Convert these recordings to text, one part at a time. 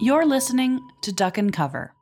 You're listening to Duck and Cover.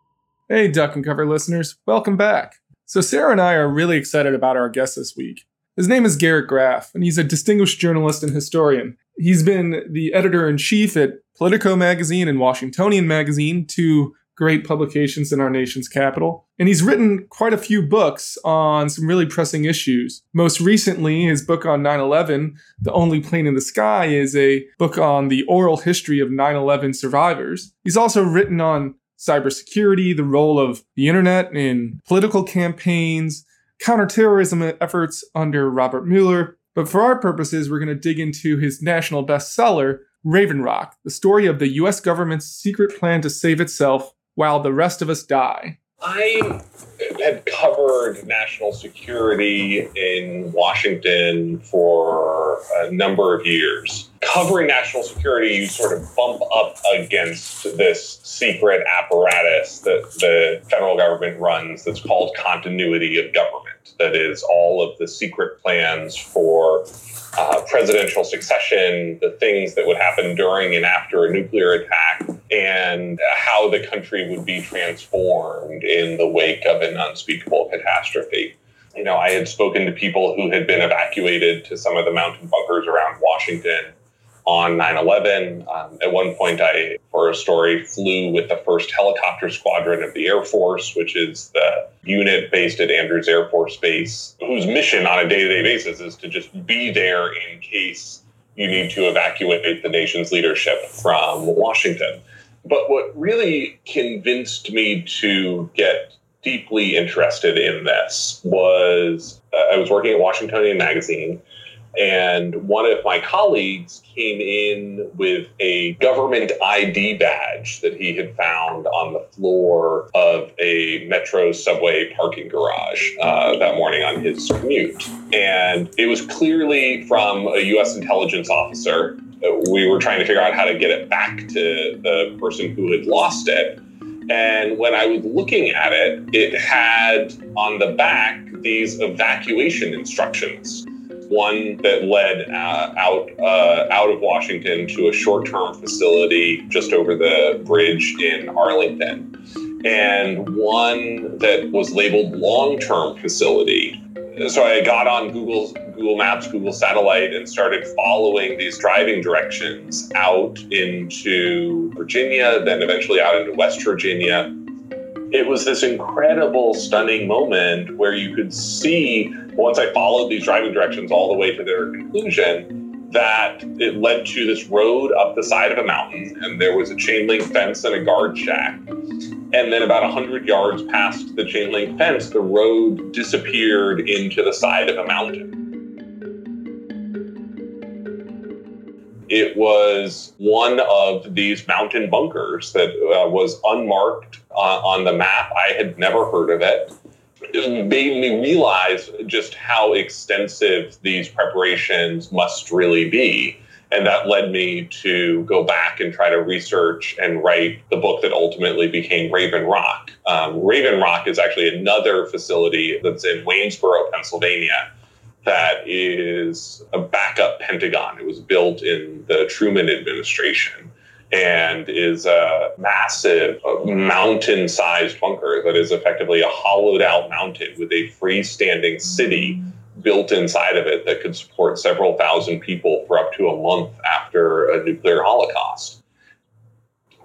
Hey, Duck and Cover listeners, welcome back. So, Sarah and I are really excited about our guest this week. His name is Garrett Graff, and he's a distinguished journalist and historian. He's been the editor in chief at Politico magazine and Washingtonian magazine, two great publications in our nation's capital. And he's written quite a few books on some really pressing issues. Most recently, his book on 9 11, The Only Plane in the Sky, is a book on the oral history of 9 11 survivors. He's also written on cybersecurity, the role of the internet in political campaigns, counterterrorism efforts under Robert Mueller. But for our purposes, we're going to dig into his national bestseller, Raven Rock, the story of the US government's secret plan to save itself while the rest of us die. I had covered national security in Washington for a number of years. Covering national security, you sort of bump up against this secret apparatus that the federal government runs that's called continuity of government. That is, all of the secret plans for uh, presidential succession, the things that would happen during and after a nuclear attack, and how the country would be transformed in the wake of an unspeakable catastrophe. You know, I had spoken to people who had been evacuated to some of the mountain bunkers around Washington on 9 11. Um, at one point, I, for a story, flew with the first helicopter squadron of the Air Force, which is the unit based at Andrews Air Force Base, whose mission on a day to day basis is to just be there in case you need to evacuate the nation's leadership from Washington. But what really convinced me to get deeply interested in this was uh, I was working at Washingtonian Magazine and one of my colleagues came in with a government ID badge that he had found on the floor of a metro subway parking garage uh, that morning on his commute. And it was clearly from a U.S. intelligence officer. We were trying to figure out how to get it back to the person who had lost it. And when I was looking at it, it had on the back these evacuation instructions one that led uh, out uh, out of Washington to a short-term facility just over the bridge in Arlington, and one that was labeled long-term facility. So I got on Google Google Maps, Google Satellite, and started following these driving directions out into Virginia, then eventually out into West Virginia it was this incredible, stunning moment where you could see, once I followed these driving directions all the way to their conclusion, that it led to this road up the side of a mountain, and there was a chain link fence and a guard shack. And then, about 100 yards past the chain link fence, the road disappeared into the side of a mountain. It was one of these mountain bunkers that uh, was unmarked uh, on the map. I had never heard of it. It made me realize just how extensive these preparations must really be. And that led me to go back and try to research and write the book that ultimately became Raven Rock. Um, Raven Rock is actually another facility that's in Waynesboro, Pennsylvania that is a backup Pentagon. It was built in the Truman administration and is a massive mountain sized bunker that is effectively a hollowed out mountain with a freestanding city built inside of it that could support several thousand people for up to a month after a nuclear holocaust.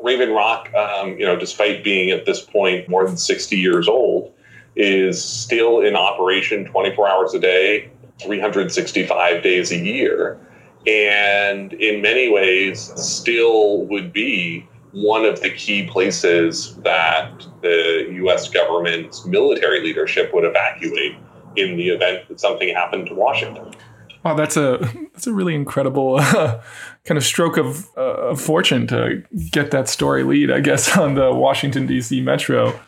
Raven Rock, um, you know, despite being at this point more than 60 years old, is still in operation 24 hours a day, 365 days a year, and in many ways still would be one of the key places that the US government's military leadership would evacuate in the event that something happened to Washington. Wow, that's a that's a really incredible uh, kind of stroke of, uh, of fortune to get that story lead, I guess, on the Washington D.C. Metro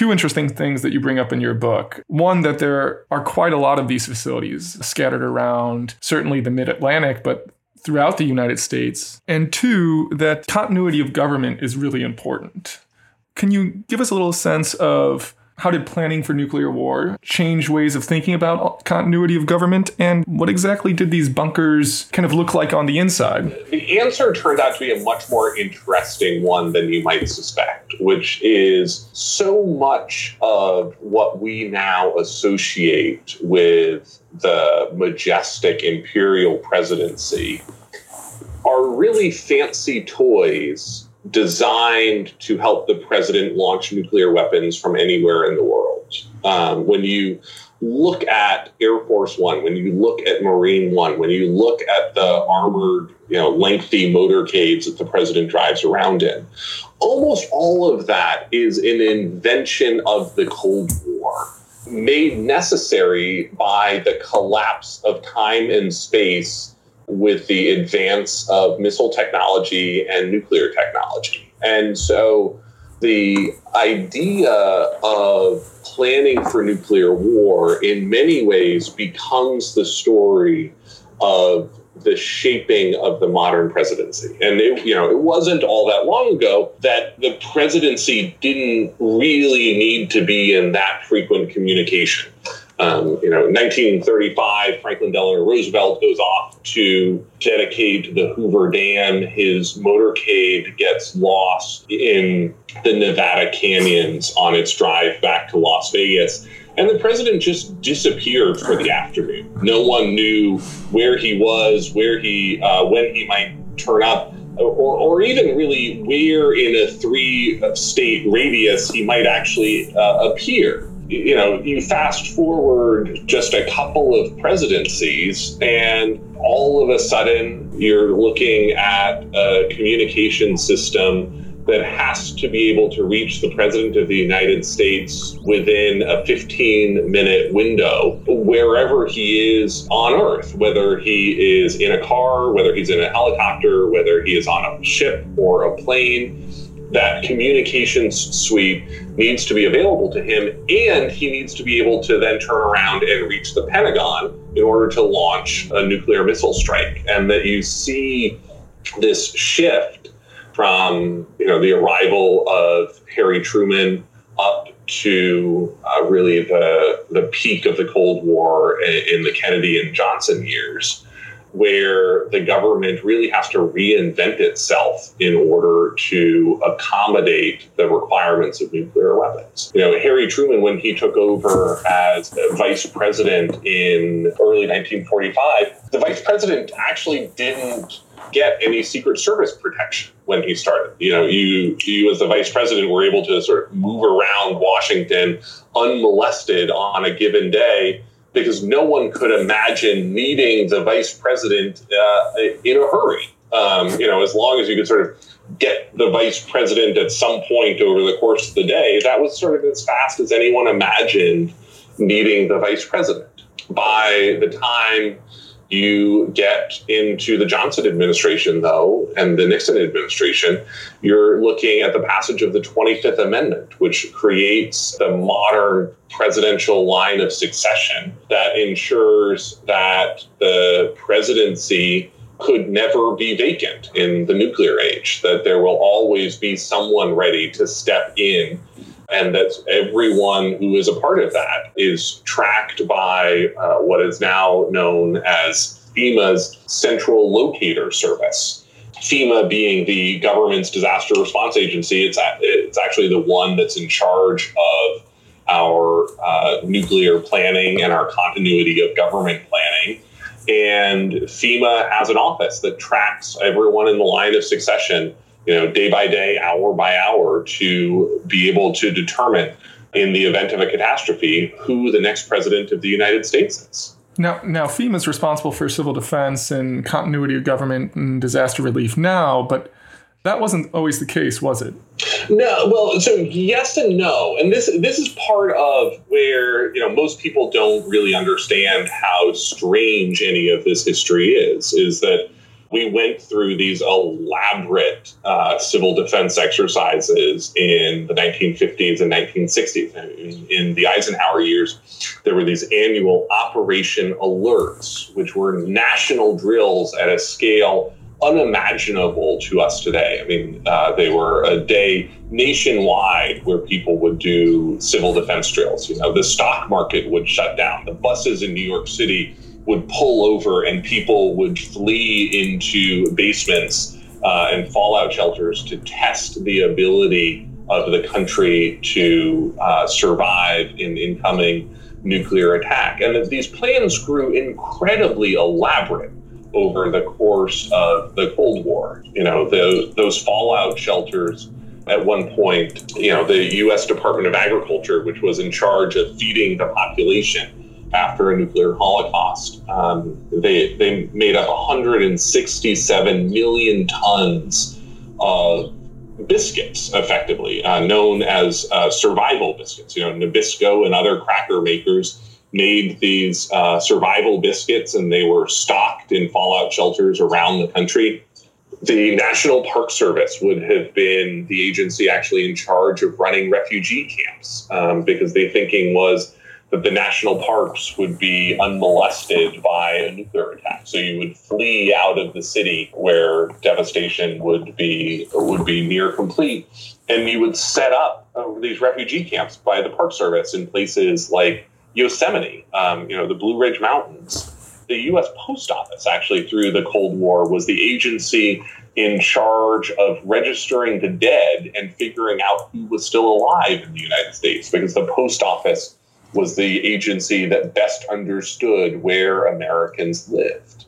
two interesting things that you bring up in your book. One, that there are quite a lot of these facilities scattered around, certainly the mid Atlantic, but throughout the United States. And two, that continuity of government is really important. Can you give us a little sense of How did planning for nuclear war change ways of thinking about continuity of government? And what exactly did these bunkers kind of look like on the inside? The answer turned out to be a much more interesting one than you might suspect, which is so much of what we now associate with the majestic imperial presidency are really fancy toys designed to help the president launch nuclear weapons from anywhere in the world. Um, when you look at Air Force One, when you look at Marine One, when you look at the armored, you know, lengthy motorcades that the president drives around in, almost all of that is an invention of the Cold War, made necessary by the collapse of time and space with the advance of missile technology and nuclear technology. And so the idea of planning for nuclear war in many ways becomes the story of the shaping of the modern presidency. And it, you know, it wasn't all that long ago that the presidency didn't really need to be in that frequent communication. Um, you know, in 1935, Franklin Delano Roosevelt goes off to dedicate the Hoover Dam. His motorcade gets lost in the Nevada canyons on its drive back to Las Vegas. And the president just disappeared for the afternoon. No one knew where he was, where he, uh, when he might turn up, or, or even really where in a three state radius he might actually uh, appear you know, you fast forward just a couple of presidencies, and all of a sudden you're looking at a communication system that has to be able to reach the President of the United States within a 15 minute window, wherever he is on Earth, whether he is in a car, whether he's in a helicopter, whether he is on a ship or a plane. That communications suite needs to be available to him, and he needs to be able to then turn around and reach the Pentagon in order to launch a nuclear missile strike. And that you see this shift from you know the arrival of Harry Truman up to uh, really the the peak of the Cold War in, in the Kennedy and Johnson years where the government really has to reinvent itself in order to accommodate the requirements of nuclear weapons. You know, Harry Truman, when he took over as vice president in early 1945, the vice president actually didn't get any Secret Service protection when he started. You know, you you as the vice president were able to sort of move around Washington unmolested on a given day because no one could imagine needing the vice president uh, in a hurry. Um, you know, as long as you could sort of get the vice president at some point over the course of the day, that was sort of as fast as anyone imagined needing the vice president. By the time you get into the Johnson administration, though, and the Nixon administration, you're looking at the passage of the 25th Amendment, which creates the modern presidential line of succession that ensures that the presidency could never be vacant in the nuclear age, that there will always be someone ready to step in and that everyone who is a part of that is tracked by uh, what is now known as FEMA's Central Locator Service. FEMA being the government's disaster response agency, it's, it's actually the one that's in charge of our uh, nuclear planning and our continuity of government planning. And FEMA has an office that tracks everyone in the line of succession you know, day by day, hour by hour, to be able to determine, in the event of a catastrophe, who the next president of the United States is. Now, now FEMA is responsible for civil defense and continuity of government and disaster relief now, but that wasn't always the case, was it? No, well, so yes and no, and this this is part of where you know most people don't really understand how strange any of this history is. Is that we went through these elaborate uh, civil defense exercises in the 1950s and 1960s. In, in, the Eisenhower years, there were these annual Operation Alerts, which were national drills at a scale unimaginable to us today. I mean, uh, they were a day nationwide where people would do civil defense drills. You know, the stock market would shut down, the buses in New York City would pull over, and people would flee into basements uh, and fallout shelters to test the ability of the country to uh, survive in incoming nuclear attack. And these plans grew incredibly elaborate over the course of the Cold War. You know, those fallout shelters at one point, you know, the U.S. Department of Agriculture, which was in charge of feeding the population after a nuclear holocaust, um, they, they made up 167 million tons of biscuits, effectively, uh, known as uh, survival biscuits. You know, Nabisco and other cracker makers made these uh, survival biscuits and they were stocked in fallout shelters around the country. The National Park Service would have been the agency actually in charge of running refugee camps um, because the thinking was that the national parks would be unmolested by a nuclear attack. So you would flee out of the city where devastation would be would be near complete, and you would set up uh, these refugee camps by the Park Service in places like Yosemite, um, you know, the Blue Ridge Mountains. The U.S. Post Office, actually, through the Cold War, was the agency in charge of registering the dead and figuring out who was still alive in the United States because the post office was the agency that best understood where Americans lived.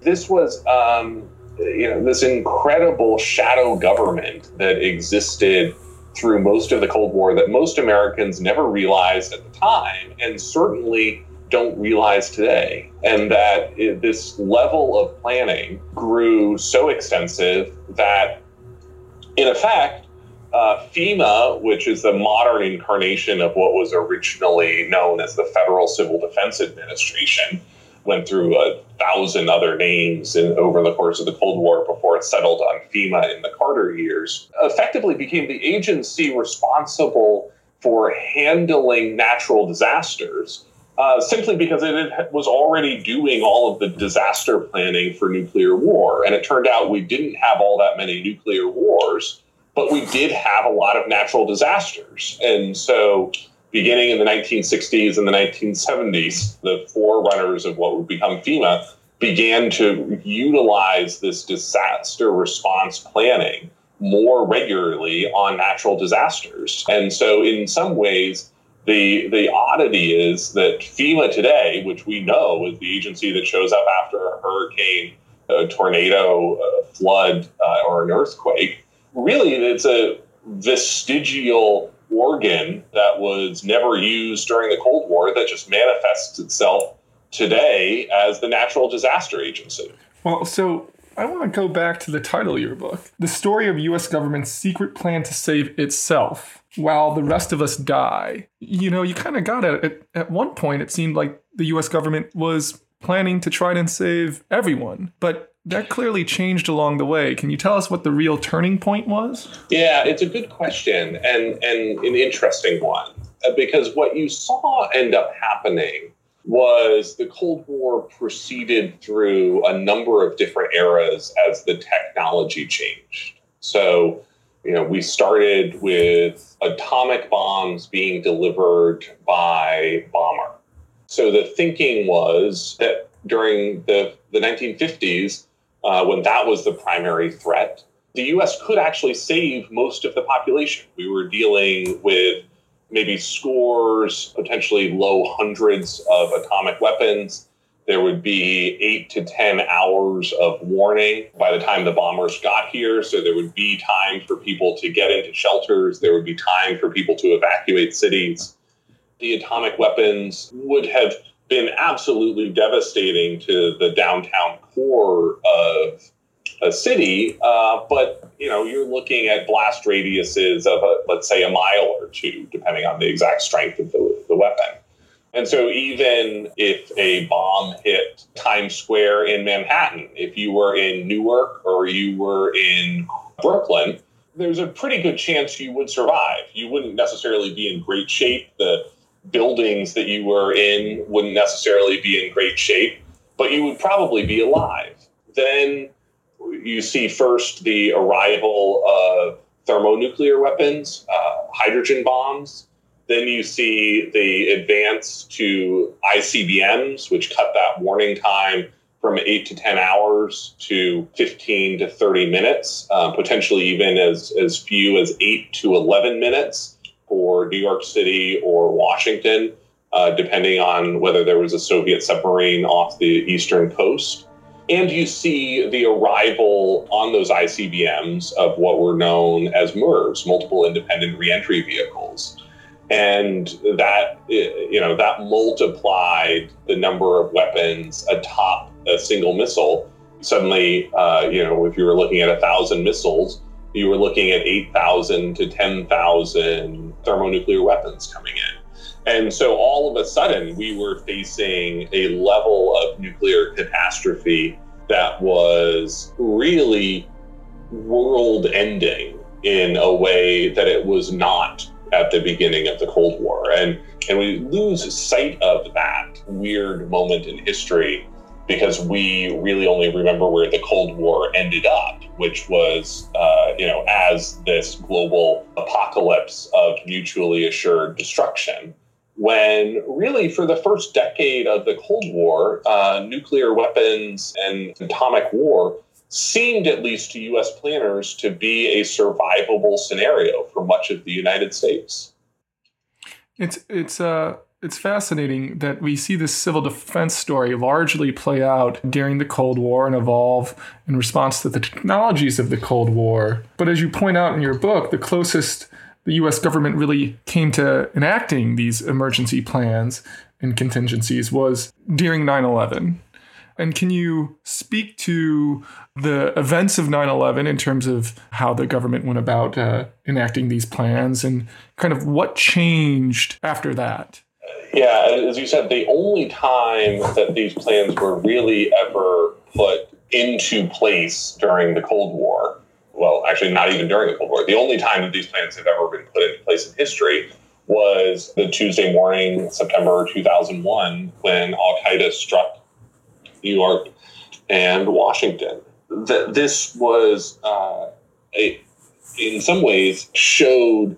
This was, um, you know, this incredible shadow government that existed through most of the Cold War that most Americans never realized at the time, and certainly don't realize today. And that it, this level of planning grew so extensive that, in effect, uh, FEMA, which is the modern incarnation of what was originally known as the Federal Civil Defense Administration, went through a thousand other names in, over the course of the Cold War before it settled on FEMA in the Carter years, effectively became the agency responsible for handling natural disasters. Uh, simply because it was already doing all of the disaster planning for nuclear war. And it turned out we didn't have all that many nuclear wars but we did have a lot of natural disasters. And so, beginning in the 1960s and the 1970s, the forerunners of what would become FEMA began to utilize this disaster response planning more regularly on natural disasters. And so, in some ways, the, the oddity is that FEMA today, which we know is the agency that shows up after a hurricane, a tornado, a flood, uh, or an earthquake, really it's a vestigial organ that was never used during the Cold War that just manifests itself today as the Natural Disaster Agency. Well, so I want to go back to the title of your book The Story of U.S. Government's Secret Plan to Save Itself While the Rest of Us Die. You know, you kind of got it. At, at one point, it seemed like the U.S. government was planning to try and save everyone. But that clearly changed along the way. Can you tell us what the real turning point was? Yeah, it's a good question and, and an interesting one uh, because what you saw end up happening was the Cold War proceeded through a number of different eras as the technology changed. So, you know, we started with atomic bombs being delivered by bomber. So the thinking was that during the, the 1950s, uh, when that was the primary threat, the US could actually save most of the population. We were dealing with maybe scores, potentially low hundreds of atomic weapons. There would be eight to 10 hours of warning by the time the bombers got here. So there would be time for people to get into shelters. There would be time for people to evacuate cities. The atomic weapons would have been absolutely devastating to the downtown core of a city. Uh, but you know, you're looking at blast radiuses of a, let's say a mile or two, depending on the exact strength of the, the weapon. And so, even if a bomb hit Times Square in Manhattan, if you were in Newark or you were in Brooklyn, there's a pretty good chance you would survive. You wouldn't necessarily be in great shape. The buildings that you were in wouldn't necessarily be in great shape, but you would probably be alive. Then you see first the arrival of thermonuclear weapons, uh, hydrogen bombs. Then you see the advance to ICBMs, which cut that warning time from eight to 10 hours to 15 to 30 minutes, uh, potentially even as, as few as eight to 11 minutes for New York City or Washington, uh, depending on whether there was a Soviet submarine off the eastern coast. And you see the arrival on those ICBMs of what were known as MIRVs, multiple independent reentry vehicles. And that, you know, that multiplied the number of weapons atop a single missile. Suddenly, uh, you know, if you were looking at a thousand missiles, you were looking at 8,000 to 10,000 thermonuclear weapons coming in. And so all of a sudden, we were facing a level of nuclear catastrophe that was really world ending in a way that it was not at the beginning of the Cold War. And, and we lose sight of that weird moment in history because we really only remember where the Cold War ended up, which was, uh, you know, as this global apocalypse of mutually assured destruction when really for the first decade of the Cold War, uh, nuclear weapons and atomic war seemed, at least to U.S. planners, to be a survivable scenario for much of the United States. It's it's uh it's fascinating that we see this civil defense story largely play out during the Cold War and evolve in response to the technologies of the Cold War. But as you point out in your book, the closest the US government really came to enacting these emergency plans and contingencies was during 9 11. And can you speak to the events of 9 11 in terms of how the government went about uh, enacting these plans and kind of what changed after that? Yeah, as you said, the only time that these plans were really ever put into place during the Cold War well, actually, not even during the Cold War. The only time that these plans have ever been put into place in history was the Tuesday morning, September 2001, when Al Qaeda struck New York and Washington. That this was, uh, a, in some ways, showed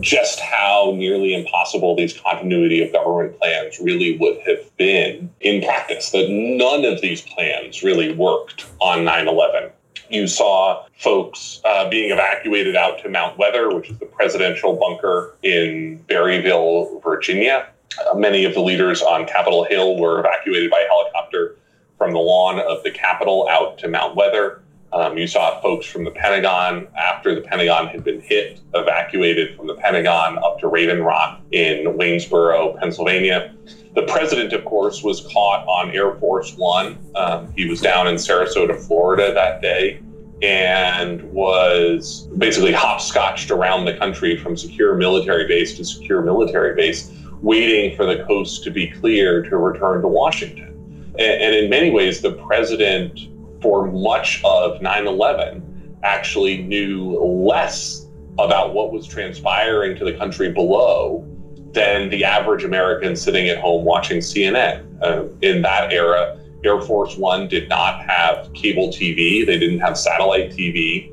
just how nearly impossible these continuity of government plans really would have been in practice. That none of these plans really worked on 9 11 you saw folks uh, being evacuated out to Mount Weather, which is the presidential bunker in Berryville, Virginia. Uh, many of the leaders on Capitol Hill were evacuated by helicopter from the lawn of the Capitol out to Mount Weather. Um, you saw folks from the Pentagon, after the Pentagon had been hit, evacuated from the Pentagon up to Raven Rock in Waynesboro, Pennsylvania. The president, of course, was caught on Air Force One. Um, he was down in Sarasota, Florida that day and was basically hopscotched around the country from secure military base to secure military base, waiting for the coast to be clear to return to Washington. And, and in many ways, the president, for much of 9 11, actually knew less about what was transpiring to the country below than the average American sitting at home watching CNN. Uh, in that era, Air Force One did not have cable TV, they didn't have satellite TV.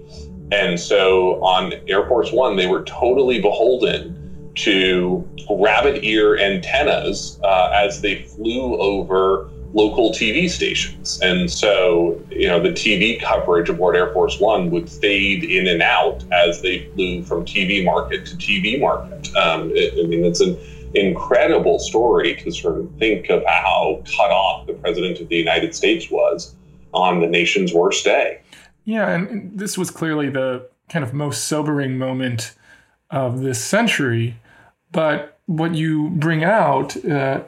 And so on Air Force One, they were totally beholden to rabbit ear antennas uh, as they flew over local TV stations. And so, you know, the TV coverage aboard Air Force One would fade in and out as they flew from TV market to TV market. Um, it, I mean, it's an incredible story to sort of think of how cut off the President of the United States was on the nation's worst day. Yeah, and this was clearly the kind of most sobering moment of this century. But what you bring out uh,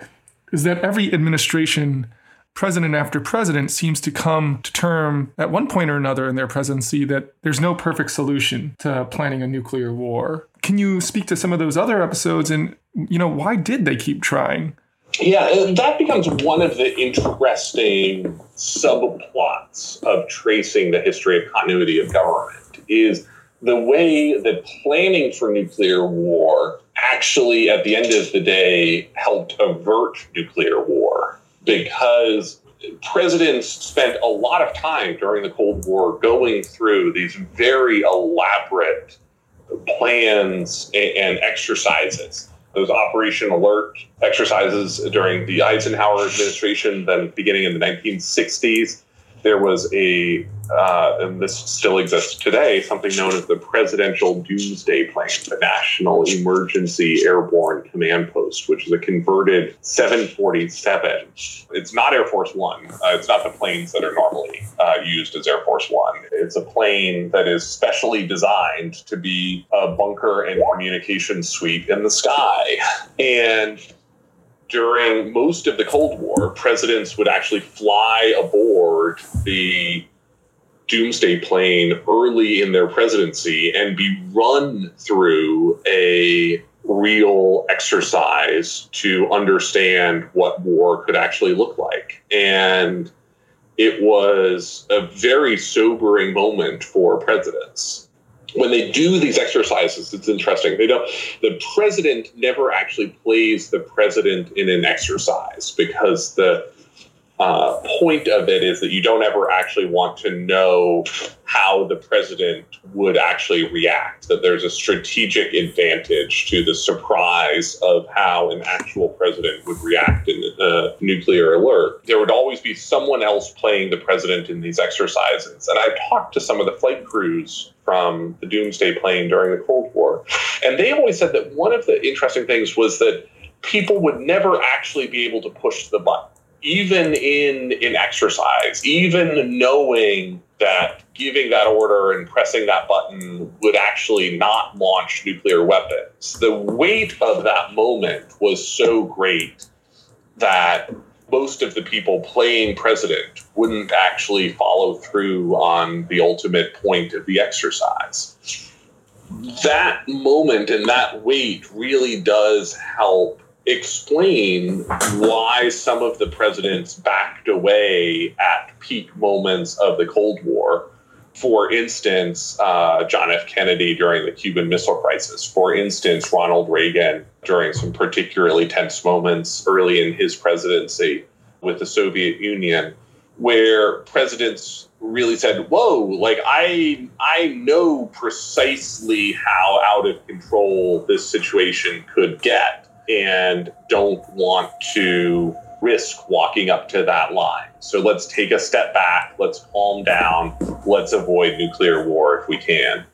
is that every administration president after president seems to come to term at one point or another in their presidency that there's no perfect solution to planning a nuclear war. Can you speak to some of those other episodes and you know why did they keep trying? Yeah, uh, that becomes one of the interesting subplots of tracing the history of continuity of government is the way that planning for nuclear war actually at the end of the day helped avert nuclear war because presidents spent a lot of time during the Cold War going through these very elaborate plans and exercises. Those Operation Alert exercises during the Eisenhower administration, then beginning in the 1960s, there was a uh, and this still exists today, something known as the Presidential Doomsday Plane, the National Emergency Airborne Command Post, which is a converted 747. It's not Air Force One. Uh, it's not the planes that are normally uh, used as Air Force One. It's a plane that is specially designed to be a bunker and communication suite in the sky. And during most of the Cold War, presidents would actually fly aboard the doomsday plane early in their presidency and be run through a real exercise to understand what war could actually look like. And it was a very sobering moment for presidents. When they do these exercises, it's interesting. They don't the president never actually plays the president in an exercise because the uh, point of it is that you don't ever actually want to know how the president would actually react. That there's a strategic advantage to the surprise of how an actual president would react in a nuclear alert. There would always be someone else playing the president in these exercises. And I talked to some of the flight crews from the Doomsday plane during the Cold War, and they always said that one of the interesting things was that people would never actually be able to push the button even in in exercise, even knowing that giving that order and pressing that button would actually not launch nuclear weapons. The weight of that moment was so great that most of the people playing president wouldn't actually follow through on the ultimate point of the exercise. That moment and that weight really does help explain why some of the presidents backed away at peak moments of the Cold War. For instance, uh, John F. Kennedy during the Cuban Missile Crisis. For instance, Ronald Reagan during some particularly tense moments early in his presidency with the Soviet Union, where presidents really said, "Whoa! Like I, I know precisely how out of control this situation could get." And don't want to risk walking up to that line. So let's take a step back, let's calm down, let's avoid nuclear war if we can.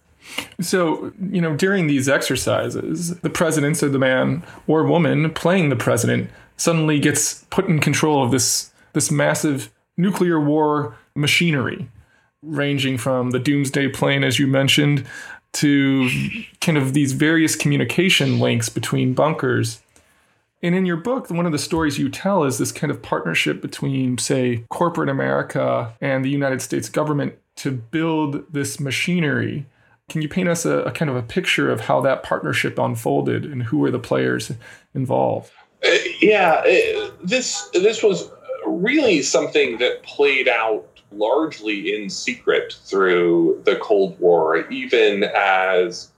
So, you know, during these exercises, the president, so the man or woman playing the president, suddenly gets put in control of this this massive nuclear war machinery, ranging from the doomsday plane, as you mentioned, to kind of these various communication links between bunkers. And in your book, one of the stories you tell is this kind of partnership between, say, corporate America and the United States government to build this machinery. Can you paint us a, a kind of a picture of how that partnership unfolded and who were the players involved? Uh, yeah, uh, this this was really something that played out largely in secret through the Cold War, even as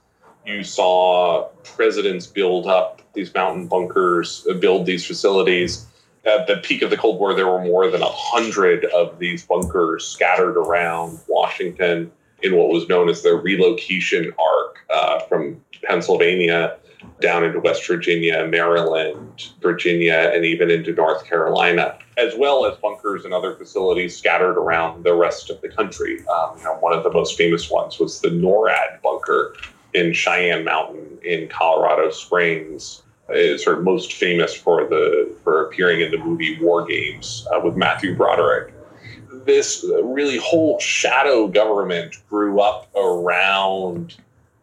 you saw presidents build up these mountain bunkers, build these facilities. At the peak of the Cold War, there were more than a hundred of these bunkers scattered around Washington in what was known as the relocation arc uh, from Pennsylvania down into West Virginia, Maryland, Virginia, and even into North Carolina, as well as bunkers and other facilities scattered around the rest of the country. Um, you know, one of the most famous ones was the NORAD bunker in Cheyenne Mountain in Colorado Springs. Is sort of most famous for the for appearing in the movie War Games uh, with Matthew Broderick. This really whole shadow government grew up around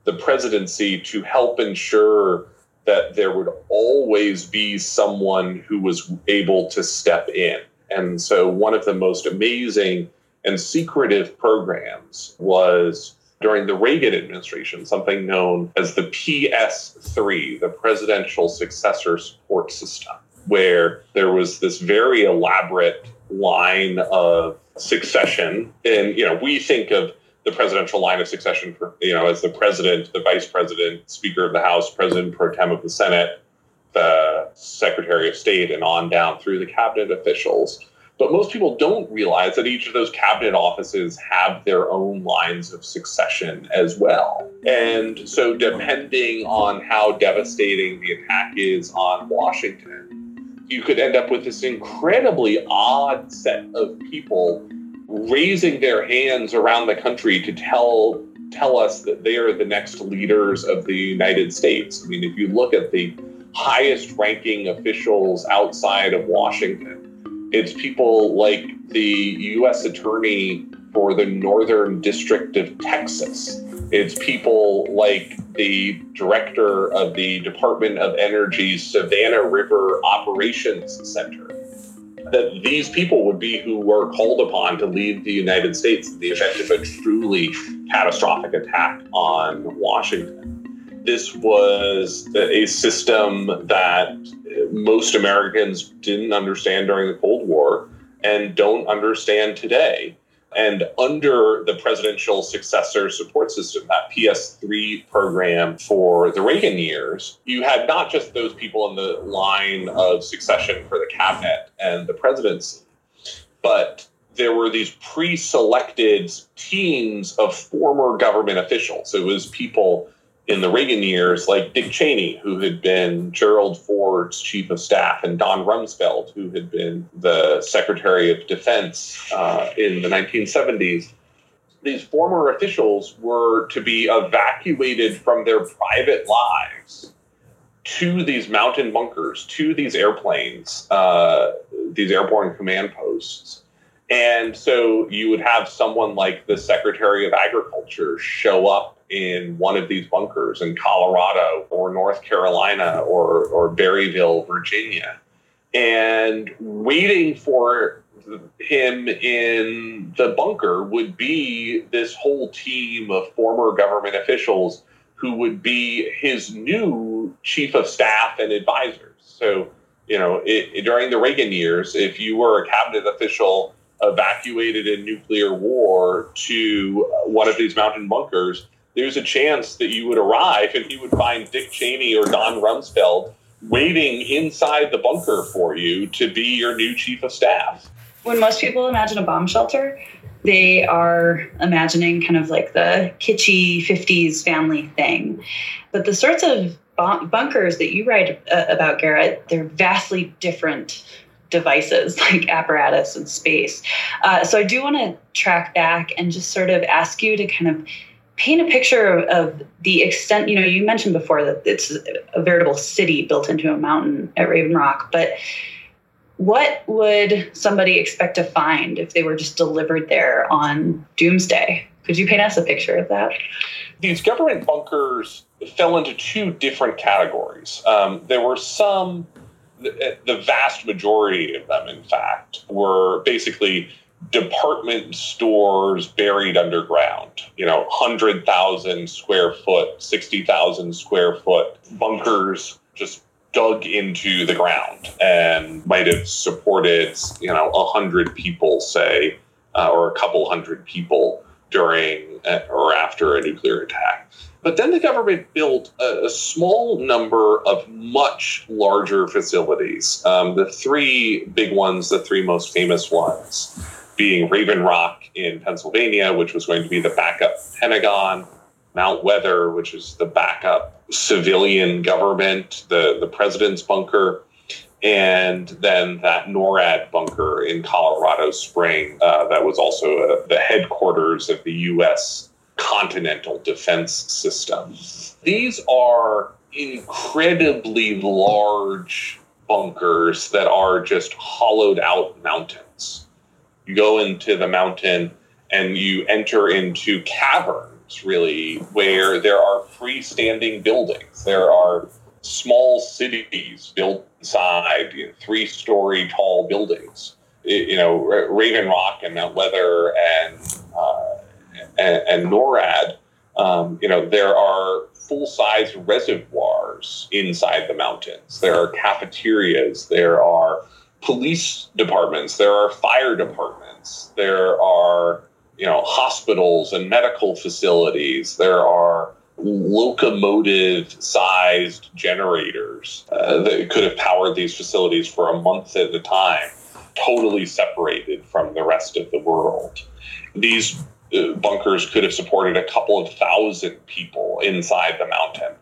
the presidency to help ensure that there would always be someone who was able to step in. And so, one of the most amazing and secretive programs was during the Reagan administration, something known as the PS3, the Presidential Successor Support System, where there was this very elaborate line of succession. And, you know, we think of the presidential line of succession for you know as the president, the vice president, speaker of the House, president pro tem of the Senate, the secretary of state, and on down through the cabinet officials. But most people don't realize that each of those cabinet offices have their own lines of succession as well. And so, depending on how devastating the attack is on Washington, you could end up with this incredibly odd set of people raising their hands around the country to tell tell us that they are the next leaders of the United States. I mean, if you look at the highest ranking officials outside of Washington, it's people like the U.S. Attorney for the Northern District of Texas. It's people like the director of the Department of Energy's Savannah River Operations Center. That these people would be who were called upon to lead the United States in the event of a truly catastrophic attack on Washington this was a system that most Americans didn't understand during the Cold War and don't understand today. And under the presidential successor support system, that PS3 program for the Reagan years, you had not just those people in the line of succession for the cabinet and the presidency, but there were these pre selected teams of former government officials. It was people in the Reagan years, like Dick Cheney, who had been Gerald Ford's chief of staff, and Don Rumsfeld, who had been the Secretary of Defense uh, in the 1970s. These former officials were to be evacuated from their private lives to these mountain bunkers, to these airplanes, uh, these airborne command posts. And so you would have someone like the Secretary of Agriculture show up in one of these bunkers in Colorado or North Carolina or, or Berryville, Virginia, and waiting for him in the bunker would be this whole team of former government officials who would be his new chief of staff and advisors. So, you know, it, during the Reagan years, if you were a cabinet official evacuated in nuclear war to one of these mountain bunkers, there's a chance that you would arrive and he would find Dick Cheney or Don Rumsfeld waiting inside the bunker for you to be your new chief of staff. When most people imagine a bomb shelter, they are imagining kind of like the kitschy 50s family thing. But the sorts of bunkers that you write uh, about, Garrett, they're vastly different devices like apparatus and space. Uh, so I do want to track back and just sort of ask you to kind of paint a picture of, of, the extent you know you mentioned before that it's a veritable city built into a mountain at raven rock but what would somebody expect to find if they were just delivered there on doomsday? Could you paint us a picture of that? These government bunkers fell into two different categories. Um, there were some the vast majority of them in fact were basically department stores buried underground, you know, 100,000 square foot, 60,000 square foot bunkers just dug into the ground and might have supported, you know, 100 people, say, uh, or a couple hundred people during uh, or after a nuclear attack. But then the government built a, a small number of much larger facilities. Um, the three big ones, the three most famous ones, being Raven Rock in Pennsylvania, which was going to be the backup Pentagon, Mount Weather, which is the backup civilian government, the, the president's bunker, and then that NORAD bunker in Colorado Spring uh, that was also uh, the headquarters of the U.S. continental defense system. These are incredibly large bunkers that are just hollowed out mountains go into the mountain and you enter into caverns, really, where there are freestanding buildings. There are small cities built inside you know, three story tall buildings. It, you know, Raven Rock and Mount Weather and, uh, and, and, NORAD, um, you know, there are full size reservoirs inside the mountains. There are cafeterias. There are police departments, there are fire departments, there are you know hospitals and medical facilities, there are locomotive sized generators uh, that could have powered these facilities for a month at a time. totally separated from the rest of the world. These uh, bunkers could have supported a couple of thousand people inside the mountain.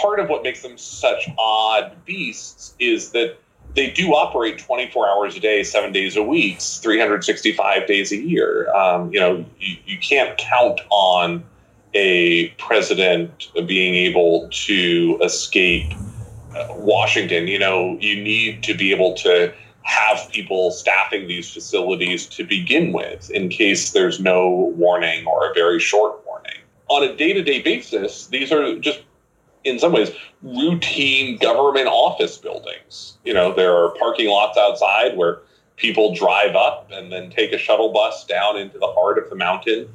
Part of what makes them such odd beasts is that they do operate 24 hours a day, seven days a week, 365 days a year. Um, you know, you, you can't count on a president being able to escape uh, Washington. You know, you need to be able to have people staffing these facilities to begin with in case there's no warning or a very short warning. On a day to day basis, these are just in some ways routine government office buildings. You know, there are parking lots outside where people drive up and then take a shuttle bus down into the heart of the mountain.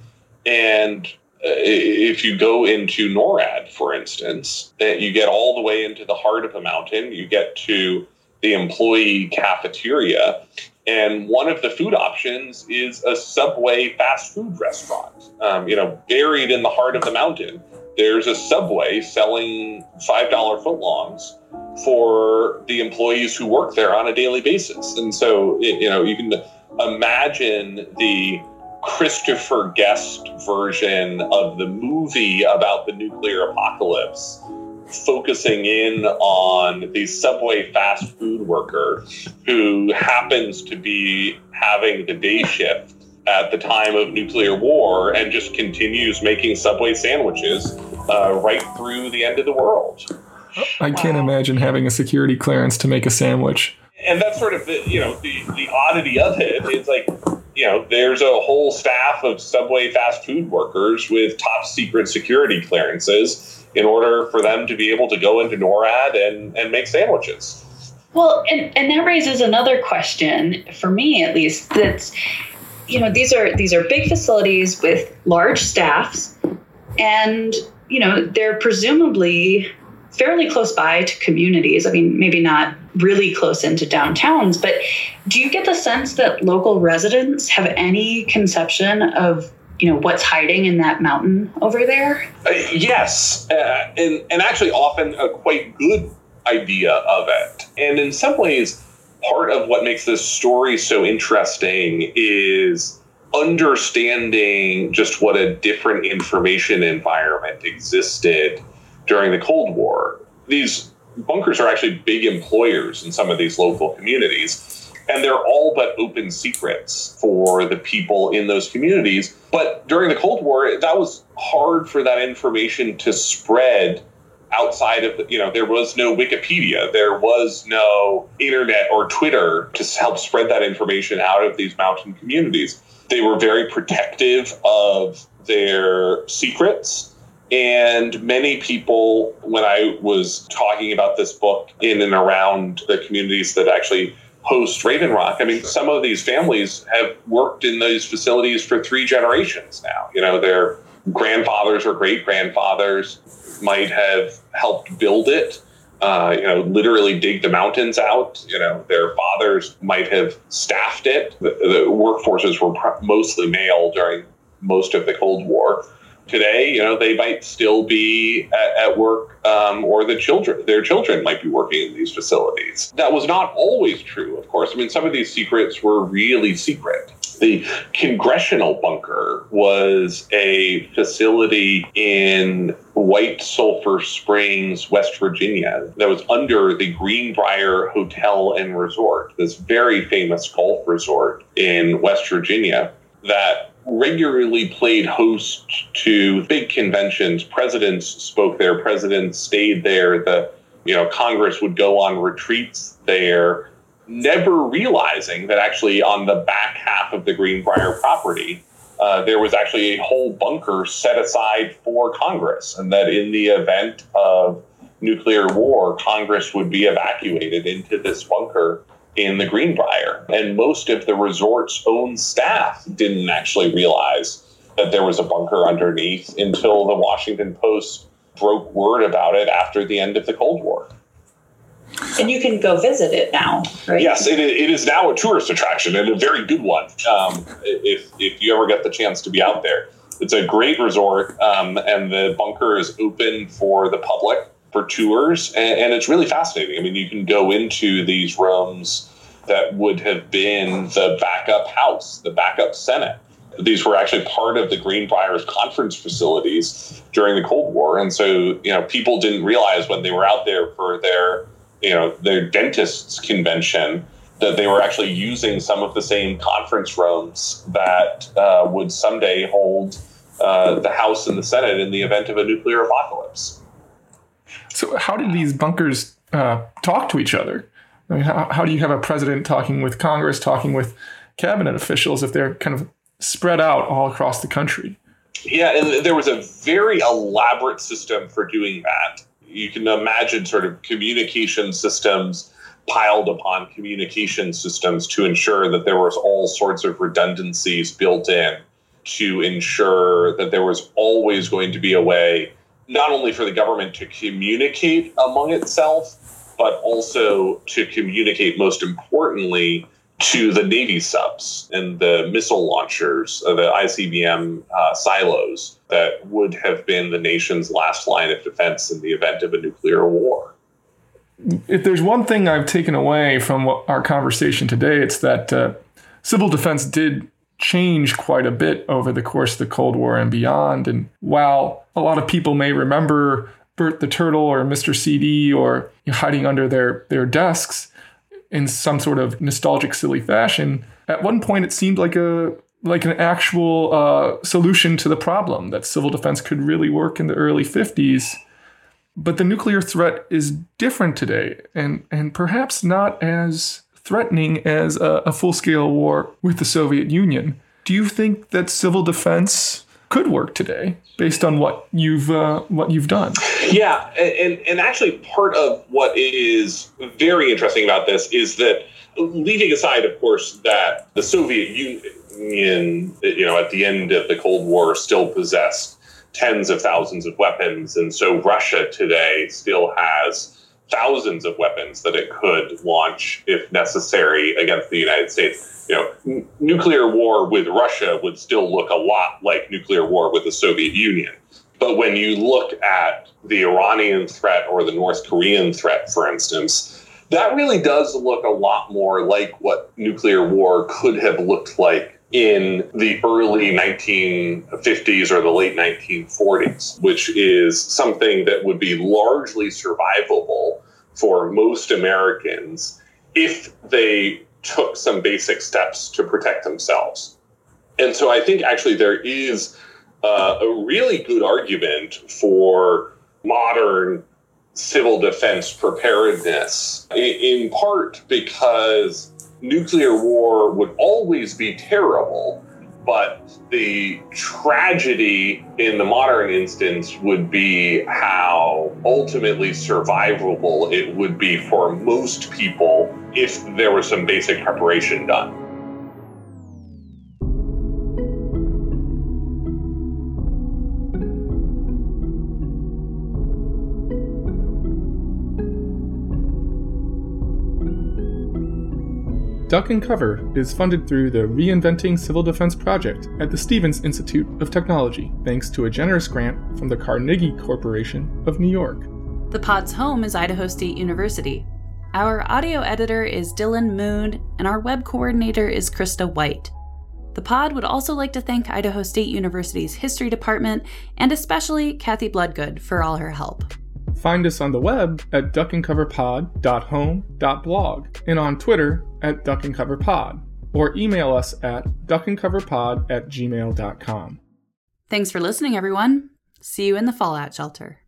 And uh, if you go into NORAD, for instance, that you get all the way into the heart of the mountain, you get to the employee cafeteria. And one of the food options is a Subway fast food restaurant, um, you know, buried in the heart of the mountain there's a subway selling $5 footlongs for the employees who work there on a daily basis. And so, you know, you can imagine the Christopher Guest version of the movie about the nuclear apocalypse focusing in on the subway fast food worker who happens to be having the day shift at the time of nuclear war and just continues making Subway sandwiches uh, right through the end of the world. I can't wow. imagine having a security clearance to make a sandwich. And that's sort of the, you know the, the oddity of it. It's like you know there's a whole staff of Subway fast food workers with top secret security clearances in order for them to be able to go into NORAD and, and make sandwiches. Well, and, and that raises another question for me, at least. That's you know these are these are big facilities with large staffs and you know they're presumably fairly close by to communities. I mean maybe not really close into downtowns but do you get the sense that local residents have any conception of you know what's hiding in that mountain over there? Uh, yes. Uh, and and actually often a quite good idea of it. And in some ways part of what makes this story so interesting is understanding just what a different information environment existed during the Cold War. These bunkers are actually big employers in some of these local communities, and they're all but open secrets for the people in those communities. But during the Cold War, that was hard for that information to spread outside of you know there was no wikipedia there was no internet or twitter to help spread that information out of these mountain communities they were very protective of their secrets. And many people when i was talking about this book in and around the communities that actually host raven rock i mean some of these families have worked in those facilities for three generations now. You know their grandfathers or great grandfathers might have helped build it. Uh, you know, literally dig the mountains out. You know, their fathers might have staffed it. The, the workforces were mostly male during most of the Cold War. Today, you know, they might still be at, at work, um, or the children, their children might be working in these facilities. That was not always true, of course. I mean, some of these secrets were really secret. The Congressional Bunker was a facility in White Sulphur Springs, West Virginia, that was under the Greenbrier Hotel and Resort, this very famous golf resort in West Virginia that regularly played host to big conventions. Presidents spoke there, presidents stayed there. The you know Congress would go on retreats there never realizing that actually on the back half of the Greenbrier property, uh, there was actually a whole bunker set aside for Congress, and that in the event of nuclear war, Congress would be evacuated into this bunker in the Greenbrier. And most of the resort's own staff didn't actually realize that there was a bunker underneath until the Washington Post broke word about it after the end of the Cold War. And you can go visit it now, right? Yes, it, it is now a tourist attraction and a very good one. Um, if, if you ever get the chance to be out there, it's a great resort, um, and the bunker is open for the public for tours, and, and, it's really fascinating. I mean, you can go into these rooms that would have been the backup House, the backup Senate. These were actually part of the Greenbrier conference facilities during the Cold War. And so, you know, people didn't realize when they were out there for their, you know, their dentists convention that they were actually using some of the same conference rooms that uh, would someday hold uh, the House and the Senate in the event of a nuclear apocalypse. So, how did these bunkers uh, talk to each other? I mean, how, how do you have a president talking with Congress, talking with cabinet officials if they're kind of spread out all across the country? Yeah, and there was a very elaborate system for doing that. You can imagine sort of communication systems piled upon communication systems to ensure that there was all sorts of redundancies built in to ensure that there was always going to be a way not only for the government to communicate among itself, but also to communicate, most importantly, to the Navy subs and the missile launchers, uh, the ICBM uh, silos that would have been the nation's last line of defense in the event of a nuclear war. If there's one thing I've taken away from our conversation today, it's that uh, civil defense did changed quite a bit over the course of the Cold War and beyond. And while a lot of people may remember Bert the Turtle or Mr. CD or hiding under their, their desks in some sort of nostalgic, silly fashion, at one point it seemed like a like an actual uh, solution to the problem that civil defense could really work in the early 50s. But the nuclear threat is different today, and and perhaps not as threatening as a, a full scale war with the Soviet Union. Do you think that civil defense could work today based on what you've uh, what you've done? Yeah, and and actually part of what is very interesting about this is that leaving aside, of course, that the Soviet Union, you know, at the end of the Cold War, still possessed tens of thousands of weapons, and so Russia today still has thousands of weapons that it could launch if necessary against the United States. You know, n- nuclear war with Russia would still look a lot like nuclear war with the Soviet Union. But when you look at the Iranian threat or the North Korean threat, for instance, that really does look a lot more like what nuclear war could have looked like in the early 1950s or the late 1940s, which is something that would be largely survivable for most Americans if they took some basic steps to protect themselves. And so I think actually there is uh, a really good argument for modern civil defense preparedness, in, in part because nuclear war would always be terrible, but the tragedy in the modern instance would be how ultimately survivable it would be for most people if there was some basic preparation done. Duck and Cover is funded through the Reinventing Civil Defense Project at the Stevens Institute of Technology, thanks to a generous grant from the Carnegie Corporation of New York. The pod's home is Idaho State University. Our audio editor is Dylan Moon, and our web coordinator is Krista White. The pod would also like to thank Idaho State University's History Department and especially Kathy Bloodgood for all her help. Find us on the web at duckandcoverpod.home.blog and on Twitter at duckandcoverpod or email us at duckandcoverpod at gmail.com. Thanks for listening, everyone. See you in the Fallout Shelter.